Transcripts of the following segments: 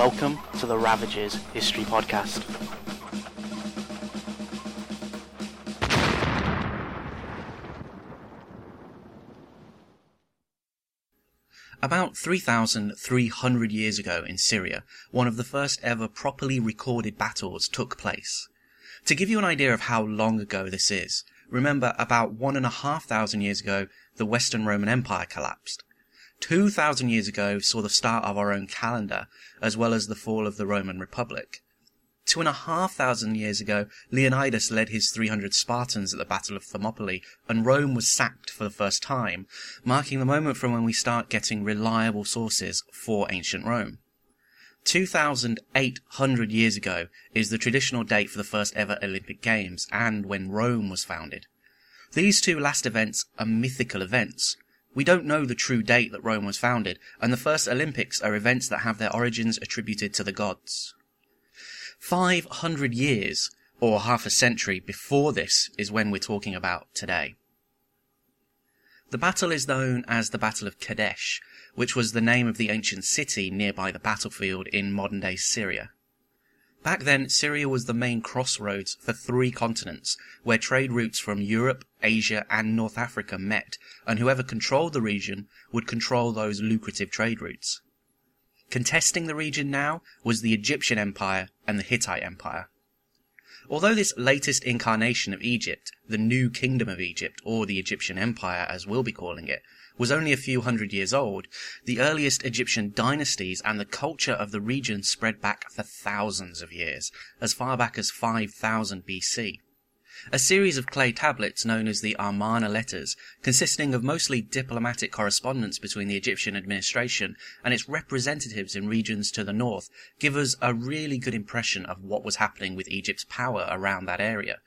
Welcome to the Ravages History Podcast. About 3,300 years ago in Syria, one of the first ever properly recorded battles took place. To give you an idea of how long ago this is, remember about one and a half thousand years ago, the Western Roman Empire collapsed. 2,000 years ago saw the start of our own calendar, as well as the fall of the Roman Republic. Two and a half thousand years ago, Leonidas led his 300 Spartans at the Battle of Thermopylae, and Rome was sacked for the first time, marking the moment from when we start getting reliable sources for ancient Rome. 2,800 years ago is the traditional date for the first ever Olympic Games, and when Rome was founded. These two last events are mythical events. We don't know the true date that Rome was founded, and the first Olympics are events that have their origins attributed to the gods. 500 years, or half a century before this, is when we're talking about today. The battle is known as the Battle of Kadesh, which was the name of the ancient city nearby the battlefield in modern day Syria. Back then, Syria was the main crossroads for three continents, where trade routes from Europe, Asia, and North Africa met, and whoever controlled the region would control those lucrative trade routes. Contesting the region now was the Egyptian Empire and the Hittite Empire. Although this latest incarnation of Egypt, the new kingdom of Egypt, or the Egyptian Empire as we'll be calling it, was only a few hundred years old, the earliest Egyptian dynasties and the culture of the region spread back for thousands of years, as far back as 5000 BC. A series of clay tablets known as the Amarna letters, consisting of mostly diplomatic correspondence between the Egyptian administration and its representatives in regions to the north, give us a really good impression of what was happening with Egypt's power around that area,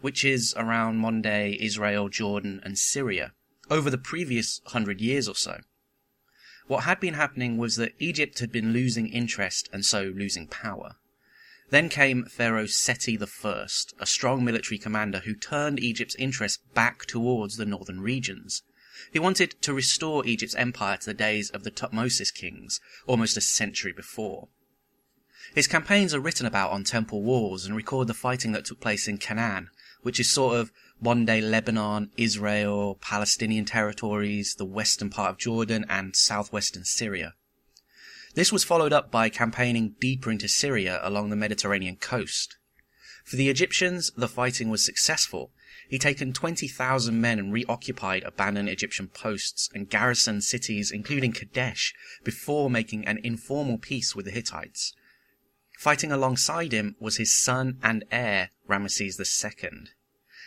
which is around modern day Israel, Jordan, and Syria, over the previous hundred years or so. What had been happening was that Egypt had been losing interest and so losing power. Then came Pharaoh Seti I, a strong military commander who turned Egypt's interests back towards the northern regions. He wanted to restore Egypt's empire to the days of the Tutmosis kings, almost a century before. His campaigns are written about on temple walls and record the fighting that took place in Canaan, which is sort of modern day Lebanon, Israel, Palestinian territories, the western part of Jordan, and southwestern Syria. This was followed up by campaigning deeper into Syria along the Mediterranean coast. For the Egyptians, the fighting was successful. He'd taken 20,000 men and reoccupied abandoned Egyptian posts and garrisoned cities including Kadesh before making an informal peace with the Hittites. Fighting alongside him was his son and heir, Ramesses II.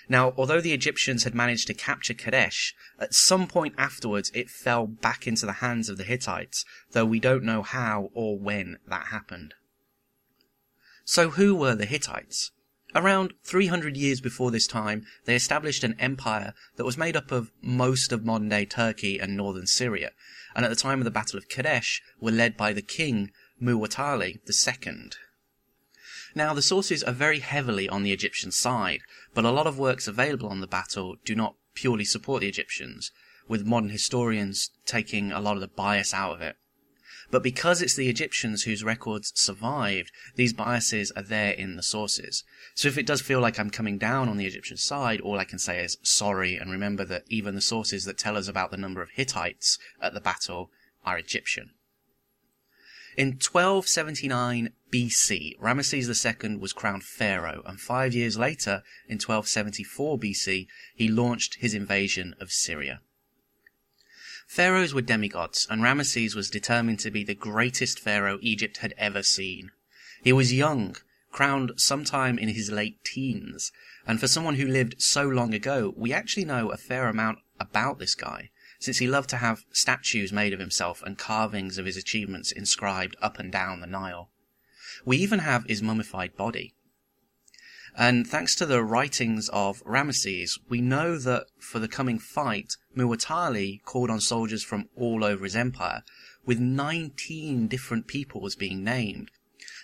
Now, although the Egyptians had managed to capture Kadesh, at some point afterwards it fell back into the hands of the Hittites, though we don't know how or when that happened. So who were the Hittites? Around 300 years before this time, they established an empire that was made up of most of modern day Turkey and northern Syria, and at the time of the Battle of Kadesh were led by the king Muwatalli II. Now, the sources are very heavily on the Egyptian side, but a lot of works available on the battle do not purely support the Egyptians, with modern historians taking a lot of the bias out of it. But because it's the Egyptians whose records survived, these biases are there in the sources. So if it does feel like I'm coming down on the Egyptian side, all I can say is sorry and remember that even the sources that tell us about the number of Hittites at the battle are Egyptian. In 1279 BC, Ramesses II was crowned pharaoh, and five years later, in 1274 BC, he launched his invasion of Syria. Pharaohs were demigods, and Ramesses was determined to be the greatest pharaoh Egypt had ever seen. He was young, crowned sometime in his late teens, and for someone who lived so long ago, we actually know a fair amount about this guy since he loved to have statues made of himself and carvings of his achievements inscribed up and down the Nile. We even have his mummified body. And thanks to the writings of Ramesses, we know that for the coming fight, Muwatalli called on soldiers from all over his empire, with 19 different peoples being named,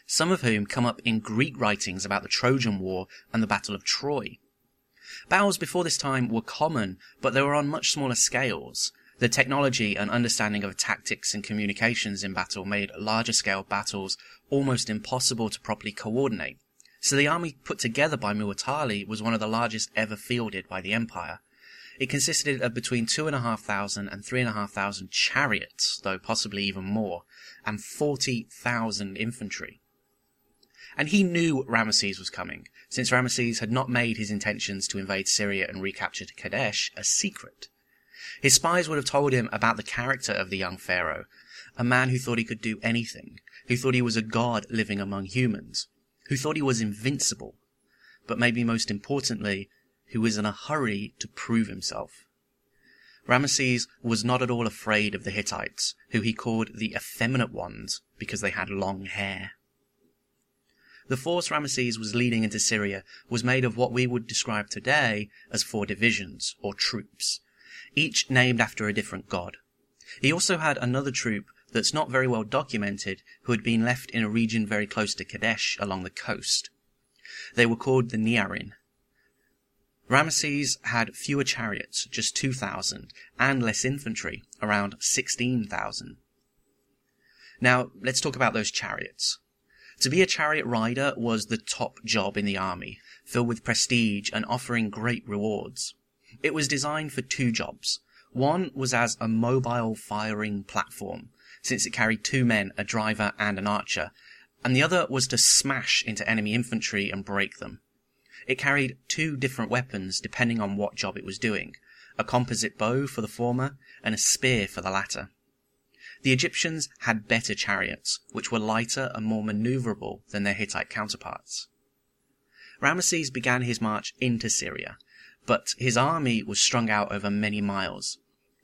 some of whom come up in Greek writings about the Trojan War and the Battle of Troy. Battles before this time were common, but they were on much smaller scales. The technology and understanding of tactics and communications in battle made larger scale battles almost impossible to properly coordinate. So the army put together by Muwatalli was one of the largest ever fielded by the Empire. It consisted of between two and a half thousand and three and a half thousand chariots, though possibly even more, and 40,000 infantry. And he knew Ramesses was coming, since Ramesses had not made his intentions to invade Syria and recapture Kadesh a secret. His spies would have told him about the character of the young pharaoh, a man who thought he could do anything, who thought he was a god living among humans, who thought he was invincible, but maybe most importantly, who was in a hurry to prove himself. Ramesses was not at all afraid of the Hittites, who he called the effeminate ones because they had long hair. The force Ramesses was leading into Syria was made of what we would describe today as four divisions, or troops, each named after a different god. He also had another troop that's not very well documented who had been left in a region very close to Kadesh along the coast. They were called the Nearin. Ramesses had fewer chariots, just 2,000, and less infantry, around 16,000. Now, let's talk about those chariots. To be a chariot rider was the top job in the army, filled with prestige and offering great rewards. It was designed for two jobs. One was as a mobile firing platform, since it carried two men, a driver and an archer, and the other was to smash into enemy infantry and break them. It carried two different weapons depending on what job it was doing, a composite bow for the former and a spear for the latter. The Egyptians had better chariots, which were lighter and more maneuverable than their Hittite counterparts. Ramesses began his march into Syria, but his army was strung out over many miles.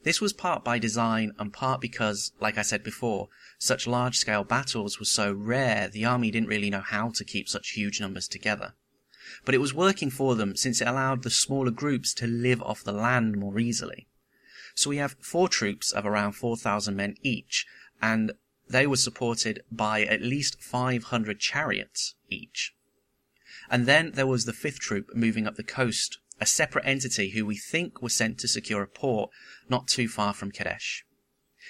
This was part by design and part because, like I said before, such large scale battles were so rare the army didn't really know how to keep such huge numbers together. But it was working for them since it allowed the smaller groups to live off the land more easily. So we have four troops of around 4,000 men each, and they were supported by at least 500 chariots each. And then there was the fifth troop moving up the coast, a separate entity who we think was sent to secure a port not too far from Kadesh.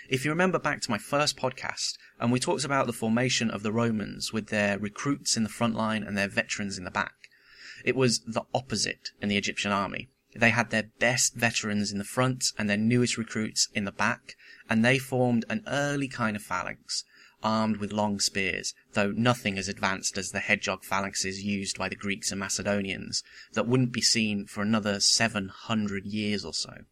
If you remember back to my first podcast, and we talked about the formation of the Romans with their recruits in the front line and their veterans in the back, it was the opposite in the Egyptian army. They had their best veterans in the front and their newest recruits in the back, and they formed an early kind of phalanx, armed with long spears, though nothing as advanced as the hedgehog phalanxes used by the Greeks and Macedonians, that wouldn't be seen for another 700 years or so.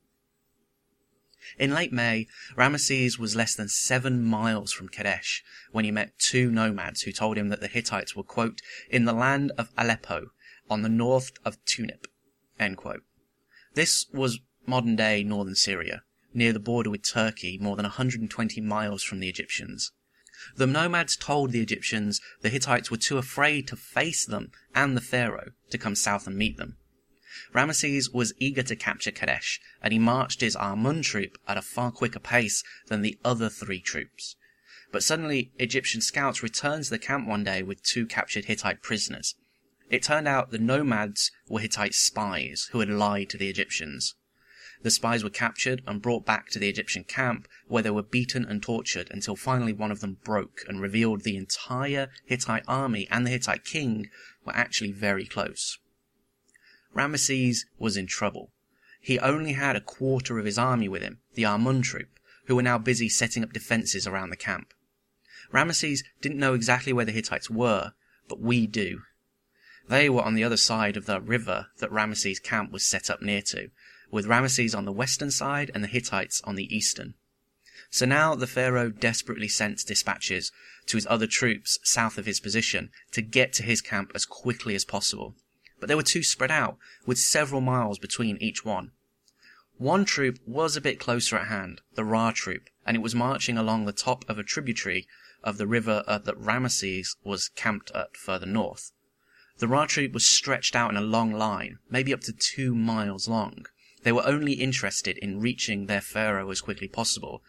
In late May, Ramesses was less than seven miles from Kadesh when he met two nomads who told him that the Hittites were, quote, in the land of Aleppo, on the north of Tunip, end quote. This was modern day northern Syria, near the border with Turkey, more than 120 miles from the Egyptians. The nomads told the Egyptians the Hittites were too afraid to face them and the pharaoh to come south and meet them. Ramesses was eager to capture Kadesh, and he marched his Amun troop at a far quicker pace than the other three troops. But suddenly, Egyptian scouts returned to the camp one day with two captured Hittite prisoners. It turned out the nomads were Hittite spies who had lied to the Egyptians. The spies were captured and brought back to the Egyptian camp where they were beaten and tortured until finally one of them broke and revealed the entire Hittite army and the Hittite king were actually very close. Ramesses was in trouble. He only had a quarter of his army with him, the Amun troop, who were now busy setting up defenses around the camp. Ramesses didn't know exactly where the Hittites were, but we do. They were on the other side of the river that Ramesses' camp was set up near to, with Ramesses on the western side and the Hittites on the eastern. So now the pharaoh desperately sent dispatches to his other troops south of his position to get to his camp as quickly as possible. But they were too spread out, with several miles between each one. One troop was a bit closer at hand, the Ra troop, and it was marching along the top of a tributary of the river uh, that Ramesses was camped at further north. The Ra troop was stretched out in a long line, maybe up to two miles long. They were only interested in reaching their pharaoh as quickly possible,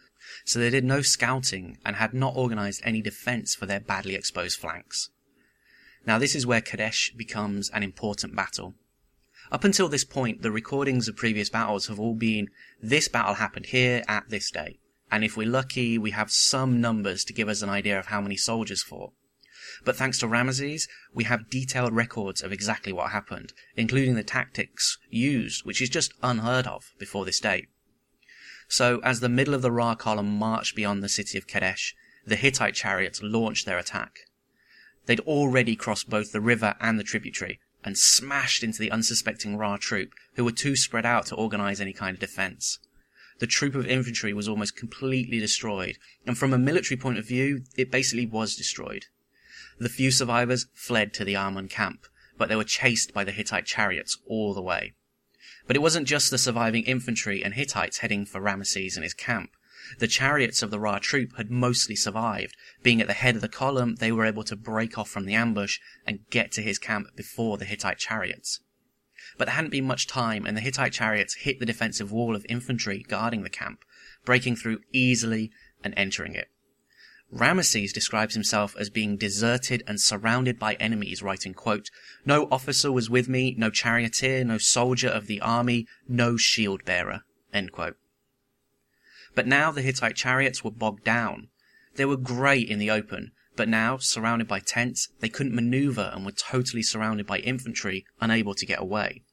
so they did no scouting and had not organized any defense for their badly exposed flanks. Now this is where Kadesh becomes an important battle. Up until this point, the recordings of previous battles have all been this battle happened here at this date. And if we're lucky, we have some numbers to give us an idea of how many soldiers fought. But thanks to Ramesses, we have detailed records of exactly what happened, including the tactics used, which is just unheard of before this date. So, as the middle of the Ra column marched beyond the city of Kadesh, the Hittite chariots launched their attack. They'd already crossed both the river and the tributary, and smashed into the unsuspecting Ra troop, who were too spread out to organize any kind of defense. The troop of infantry was almost completely destroyed, and from a military point of view, it basically was destroyed. The few survivors fled to the Amun camp, but they were chased by the Hittite chariots all the way. But it wasn't just the surviving infantry and Hittites heading for Ramesses and his camp. The chariots of the Ra troop had mostly survived. Being at the head of the column, they were able to break off from the ambush and get to his camp before the Hittite chariots. But there hadn't been much time, and the Hittite chariots hit the defensive wall of infantry guarding the camp, breaking through easily and entering it. Ramesses describes himself as being deserted and surrounded by enemies, writing, quote, No officer was with me, no charioteer, no soldier of the army, no shield bearer. End quote. But now the Hittite chariots were bogged down. They were great in the open, but now, surrounded by tents, they couldn't maneuver and were totally surrounded by infantry, unable to get away.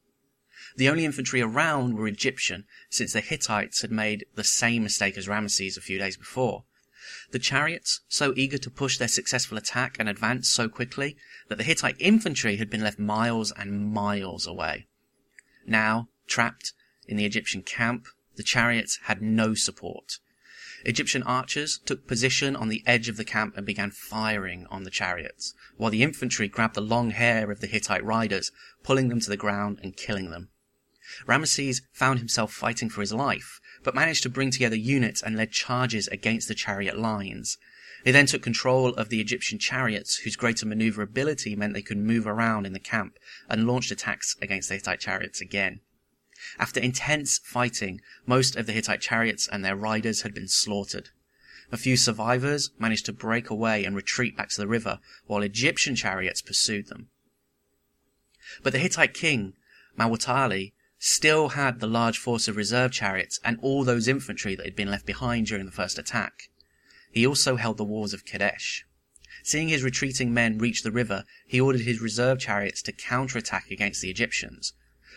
The only infantry around were Egyptian, since the Hittites had made the same mistake as Ramesses a few days before. The chariots, so eager to push their successful attack and advance so quickly, that the Hittite infantry had been left miles and miles away. Now, trapped in the Egyptian camp, the chariots had no support. Egyptian archers took position on the edge of the camp and began firing on the chariots, while the infantry grabbed the long hair of the Hittite riders, pulling them to the ground and killing them. Ramesses found himself fighting for his life, but managed to bring together units and led charges against the chariot lines. He then took control of the Egyptian chariots, whose greater maneuverability meant they could move around in the camp, and launched attacks against the Hittite chariots again. After intense fighting, most of the Hittite chariots and their riders had been slaughtered. A few survivors managed to break away and retreat back to the river, while Egyptian chariots pursued them. But the Hittite king, Muwatalli, still had the large force of reserve chariots and all those infantry that had been left behind during the first attack. He also held the walls of Kadesh. Seeing his retreating men reach the river, he ordered his reserve chariots to counterattack against the Egyptians,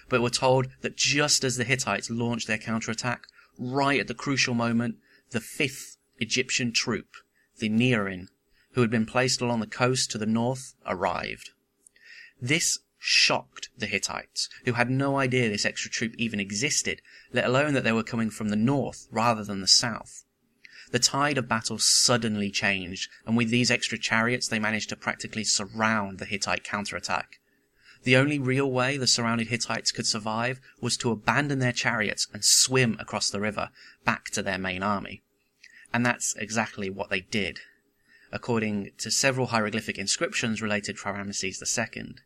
but were told that just as the Hittites launched their counterattack, right at the crucial moment, the fifth Egyptian troop, the Nearin, who had been placed along the coast to the north, arrived. This shocked the Hittites, who had no idea this extra troop even existed, let alone that they were coming from the north rather than the south. The tide of battle suddenly changed, and with these extra chariots they managed to practically surround the Hittite counterattack. The only real way the surrounded Hittites could survive was to abandon their chariots and swim across the river back to their main army. And that's exactly what they did, according to several hieroglyphic inscriptions related to Ramesses II.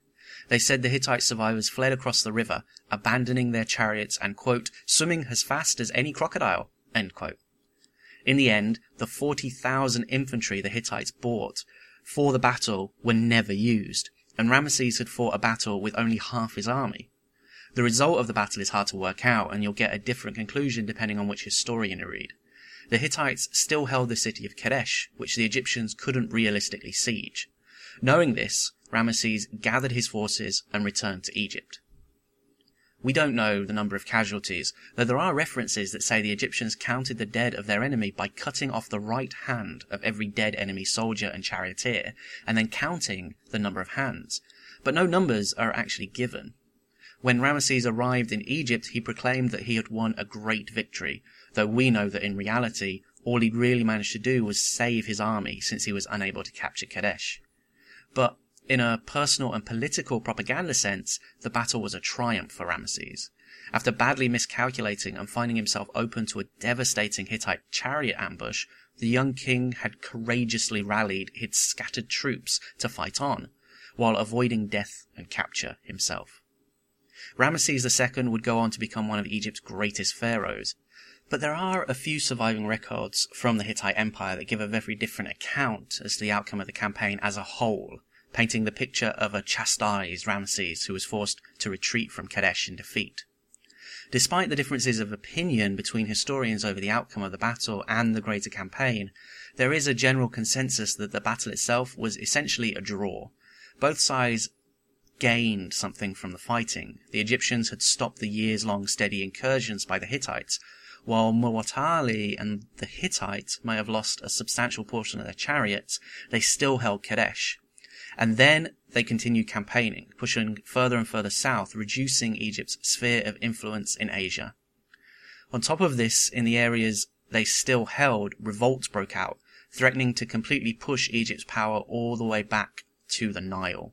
They said the Hittite survivors fled across the river, abandoning their chariots and, quote, swimming as fast as any crocodile, In the end, the 40,000 infantry the Hittites bought for the battle were never used, and Ramesses had fought a battle with only half his army. The result of the battle is hard to work out, and you'll get a different conclusion depending on which historian you read. The Hittites still held the city of Kadesh, which the Egyptians couldn't realistically siege. Knowing this, Ramesses gathered his forces and returned to Egypt. We don't know the number of casualties, though there are references that say the Egyptians counted the dead of their enemy by cutting off the right hand of every dead enemy soldier and charioteer, and then counting the number of hands. But no numbers are actually given. When Ramesses arrived in Egypt, he proclaimed that he had won a great victory, though we know that in reality, all he'd really managed to do was save his army since he was unable to capture Kadesh. But in a personal and political propaganda sense, the battle was a triumph for Ramesses. After badly miscalculating and finding himself open to a devastating Hittite chariot ambush, the young king had courageously rallied his scattered troops to fight on, while avoiding death and capture himself. Ramesses II would go on to become one of Egypt's greatest pharaohs, but there are a few surviving records from the Hittite Empire that give a very different account as to the outcome of the campaign as a whole painting the picture of a chastised Ramesses who was forced to retreat from Kadesh in defeat. Despite the differences of opinion between historians over the outcome of the battle and the greater campaign, there is a general consensus that the battle itself was essentially a draw. Both sides gained something from the fighting. The Egyptians had stopped the years long steady incursions by the Hittites, while Muwatalli and the Hittites may have lost a substantial portion of their chariots, they still held Kadesh. And then they continued campaigning, pushing further and further south, reducing Egypt's sphere of influence in Asia. On top of this, in the areas they still held, revolts broke out, threatening to completely push Egypt's power all the way back to the Nile.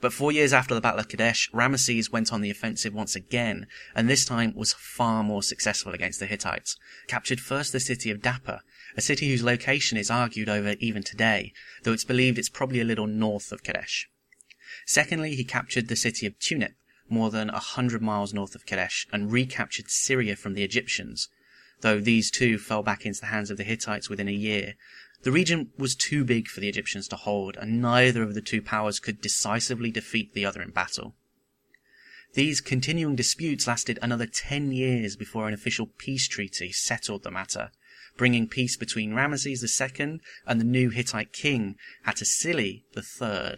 But four years after the Battle of Kadesh, Ramesses went on the offensive once again, and this time was far more successful against the Hittites. Captured first the city of Dapur, a city whose location is argued over even today, though it's believed it's probably a little north of Kadesh. Secondly, he captured the city of Tunip, more than a hundred miles north of Kadesh, and recaptured Syria from the Egyptians, though these too fell back into the hands of the Hittites within a year, the region was too big for the Egyptians to hold, and neither of the two powers could decisively defeat the other in battle. These continuing disputes lasted another ten years before an official peace treaty settled the matter, bringing peace between Ramesses II and the new Hittite king, Hattusili III.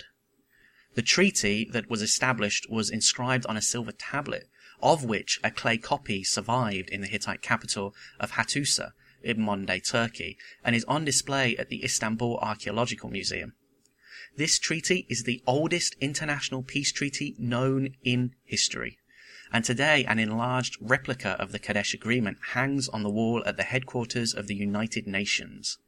The treaty that was established was inscribed on a silver tablet, of which a clay copy survived in the Hittite capital of Hattusa, in modern day Turkey and is on display at the Istanbul Archaeological Museum. This treaty is the oldest international peace treaty known in history. And today, an enlarged replica of the Kadesh Agreement hangs on the wall at the headquarters of the United Nations.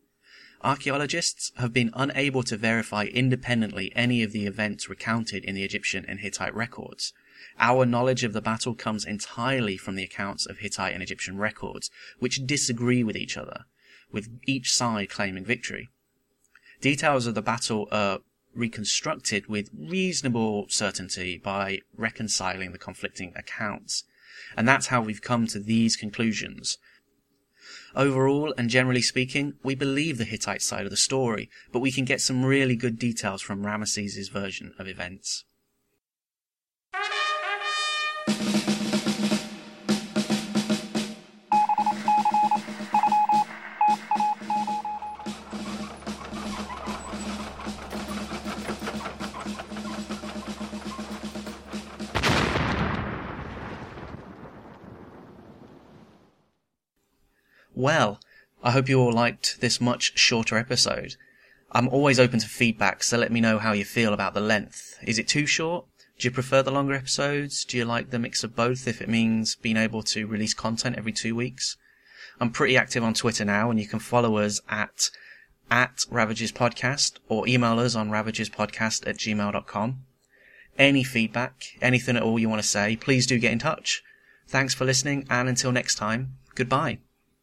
Archaeologists have been unable to verify independently any of the events recounted in the Egyptian and Hittite records, our knowledge of the battle comes entirely from the accounts of Hittite and Egyptian records, which disagree with each other, with each side claiming victory. Details of the battle are reconstructed with reasonable certainty by reconciling the conflicting accounts. And that's how we've come to these conclusions. Overall, and generally speaking, we believe the Hittite side of the story, but we can get some really good details from Ramesses' version of events. Well, I hope you all liked this much shorter episode. I'm always open to feedback, so let me know how you feel about the length. Is it too short? Do you prefer the longer episodes? Do you like the mix of both if it means being able to release content every two weeks? I'm pretty active on Twitter now, and you can follow us at at Ravages Podcast or email us on ravagespodcast at gmail.com. Any feedback, anything at all you want to say, please do get in touch. Thanks for listening, and until next time, goodbye.